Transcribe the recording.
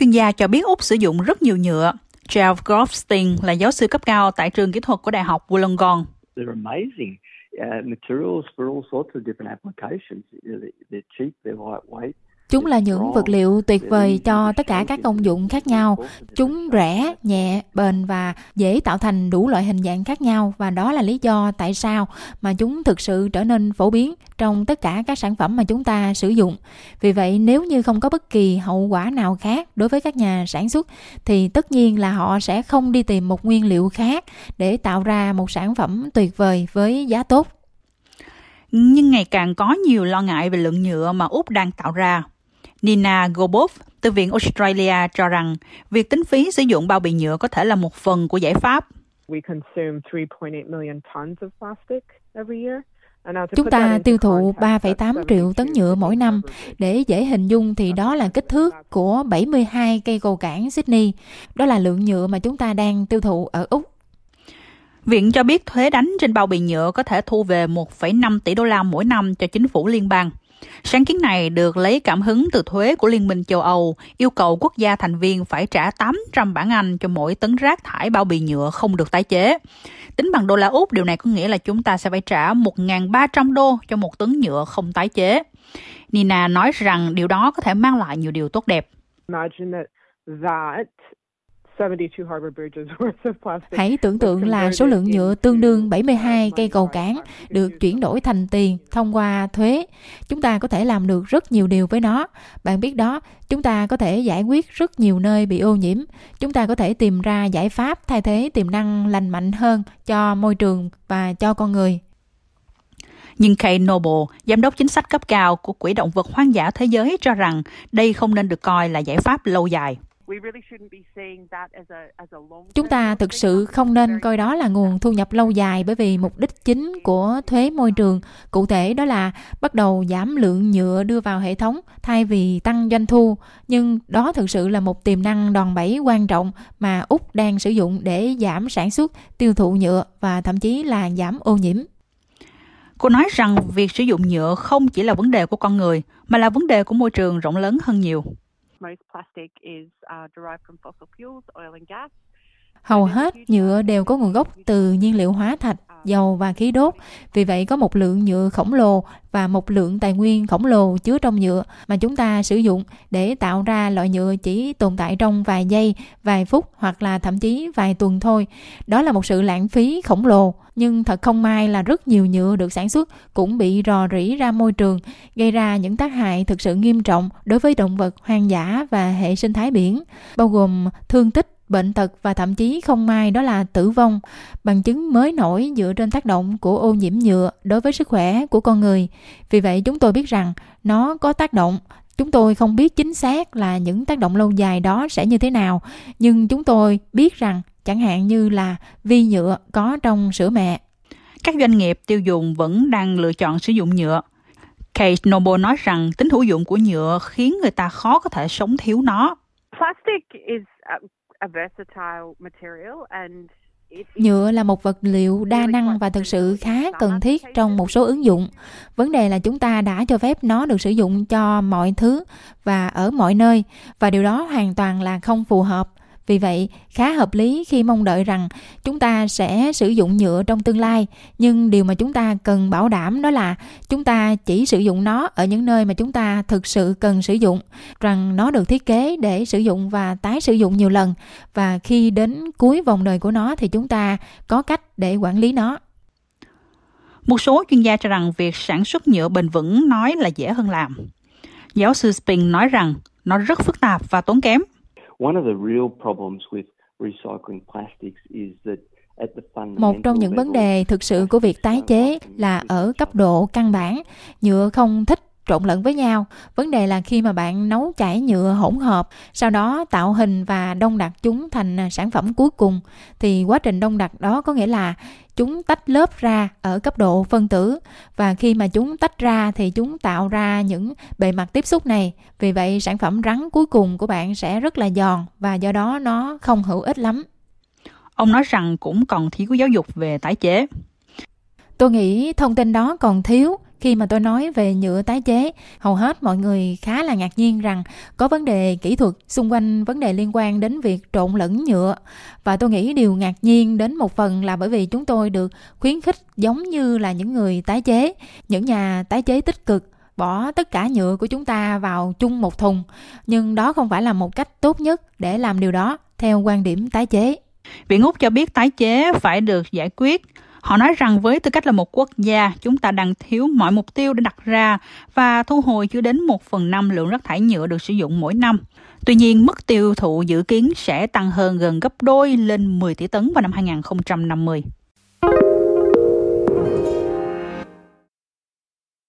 chuyên gia cho biết Úc sử dụng rất nhiều nhựa. Jeff Goldstein là giáo sư cấp cao tại trường kỹ thuật của Đại học Wollongong. Uh, materials for all sorts of different applications. They're cheap, they're lightweight. Chúng là những vật liệu tuyệt vời cho tất cả các công dụng khác nhau. Chúng rẻ, nhẹ, bền và dễ tạo thành đủ loại hình dạng khác nhau và đó là lý do tại sao mà chúng thực sự trở nên phổ biến trong tất cả các sản phẩm mà chúng ta sử dụng. Vì vậy nếu như không có bất kỳ hậu quả nào khác đối với các nhà sản xuất thì tất nhiên là họ sẽ không đi tìm một nguyên liệu khác để tạo ra một sản phẩm tuyệt vời với giá tốt. Nhưng ngày càng có nhiều lo ngại về lượng nhựa mà Úc đang tạo ra. Nina Gobov từ Viện Australia cho rằng việc tính phí sử dụng bao bì nhựa có thể là một phần của giải pháp. Chúng ta tiêu thụ 3,8 triệu tấn nhựa mỗi năm. Để dễ hình dung thì đó là kích thước của 72 cây cầu cảng Sydney. Đó là lượng nhựa mà chúng ta đang tiêu thụ ở Úc. Viện cho biết thuế đánh trên bao bì nhựa có thể thu về 1,5 tỷ đô la mỗi năm cho chính phủ liên bang. Sáng kiến này được lấy cảm hứng từ thuế của Liên minh châu Âu, yêu cầu quốc gia thành viên phải trả 800 bảng Anh cho mỗi tấn rác thải bao bì nhựa không được tái chế. Tính bằng đô la Úc, điều này có nghĩa là chúng ta sẽ phải trả 1.300 đô cho một tấn nhựa không tái chế. Nina nói rằng điều đó có thể mang lại nhiều điều tốt đẹp. Hãy tưởng tượng là số lượng nhựa tương đương 72 cây cầu cảng được chuyển đổi thành tiền thông qua thuế. Chúng ta có thể làm được rất nhiều điều với nó. Bạn biết đó, chúng ta có thể giải quyết rất nhiều nơi bị ô nhiễm. Chúng ta có thể tìm ra giải pháp thay thế tiềm năng lành mạnh hơn cho môi trường và cho con người. Nhưng Kay Noble, giám đốc chính sách cấp cao của Quỹ động vật hoang dã thế giới cho rằng đây không nên được coi là giải pháp lâu dài. Chúng ta thực sự không nên coi đó là nguồn thu nhập lâu dài bởi vì mục đích chính của thuế môi trường cụ thể đó là bắt đầu giảm lượng nhựa đưa vào hệ thống thay vì tăng doanh thu. Nhưng đó thực sự là một tiềm năng đòn bẩy quan trọng mà Úc đang sử dụng để giảm sản xuất, tiêu thụ nhựa và thậm chí là giảm ô nhiễm. Cô nói rằng việc sử dụng nhựa không chỉ là vấn đề của con người mà là vấn đề của môi trường rộng lớn hơn nhiều most plastic is uh, derived from fossil fuels, oil and gas. Hầu hết nhựa đều có nguồn gốc từ nhiên liệu hóa thạch, dầu và khí đốt. Vì vậy có một lượng nhựa khổng lồ và một lượng tài nguyên khổng lồ chứa trong nhựa mà chúng ta sử dụng để tạo ra loại nhựa chỉ tồn tại trong vài giây, vài phút hoặc là thậm chí vài tuần thôi. Đó là một sự lãng phí khổng lồ, nhưng thật không may là rất nhiều nhựa được sản xuất cũng bị rò rỉ ra môi trường, gây ra những tác hại thực sự nghiêm trọng đối với động vật hoang dã và hệ sinh thái biển, bao gồm thương tích bệnh tật và thậm chí không may đó là tử vong, bằng chứng mới nổi dựa trên tác động của ô nhiễm nhựa đối với sức khỏe của con người. Vì vậy chúng tôi biết rằng nó có tác động chúng tôi không biết chính xác là những tác động lâu dài đó sẽ như thế nào nhưng chúng tôi biết rằng chẳng hạn như là vi nhựa có trong sữa mẹ các doanh nghiệp tiêu dùng vẫn đang lựa chọn sử dụng nhựa Kate Noble nói rằng tính hữu dụng của nhựa khiến người ta khó có thể sống thiếu nó. Plastic is Nhựa là một vật liệu đa năng và thực sự khá cần thiết trong một số ứng dụng. Vấn đề là chúng ta đã cho phép nó được sử dụng cho mọi thứ và ở mọi nơi và điều đó hoàn toàn là không phù hợp vì vậy, khá hợp lý khi mong đợi rằng chúng ta sẽ sử dụng nhựa trong tương lai, nhưng điều mà chúng ta cần bảo đảm đó là chúng ta chỉ sử dụng nó ở những nơi mà chúng ta thực sự cần sử dụng, rằng nó được thiết kế để sử dụng và tái sử dụng nhiều lần và khi đến cuối vòng đời của nó thì chúng ta có cách để quản lý nó. Một số chuyên gia cho rằng việc sản xuất nhựa bền vững nói là dễ hơn làm. Giáo sư Spin nói rằng nó rất phức tạp và tốn kém One of the real problems with recycling plastics is that một trong những vấn đề thực sự của việc tái chế là ở cấp độ căn bản. Nhựa không thích trộn lẫn với nhau. Vấn đề là khi mà bạn nấu chảy nhựa hỗn hợp, sau đó tạo hình và đông đặc chúng thành à, sản phẩm cuối cùng thì quá trình đông đặc đó có nghĩa là chúng tách lớp ra ở cấp độ phân tử và khi mà chúng tách ra thì chúng tạo ra những bề mặt tiếp xúc này. Vì vậy sản phẩm rắn cuối cùng của bạn sẽ rất là giòn và do đó nó không hữu ích lắm. Ông nói rằng cũng còn thiếu giáo dục về tái chế. Tôi nghĩ thông tin đó còn thiếu khi mà tôi nói về nhựa tái chế, hầu hết mọi người khá là ngạc nhiên rằng có vấn đề kỹ thuật xung quanh vấn đề liên quan đến việc trộn lẫn nhựa. Và tôi nghĩ điều ngạc nhiên đến một phần là bởi vì chúng tôi được khuyến khích giống như là những người tái chế, những nhà tái chế tích cực bỏ tất cả nhựa của chúng ta vào chung một thùng. Nhưng đó không phải là một cách tốt nhất để làm điều đó theo quan điểm tái chế. Viện úc cho biết tái chế phải được giải quyết Họ nói rằng với tư cách là một quốc gia, chúng ta đang thiếu mọi mục tiêu để đặt ra và thu hồi chưa đến một phần năm lượng rác thải nhựa được sử dụng mỗi năm. Tuy nhiên, mức tiêu thụ dự kiến sẽ tăng hơn gần gấp đôi lên 10 tỷ tấn vào năm 2050.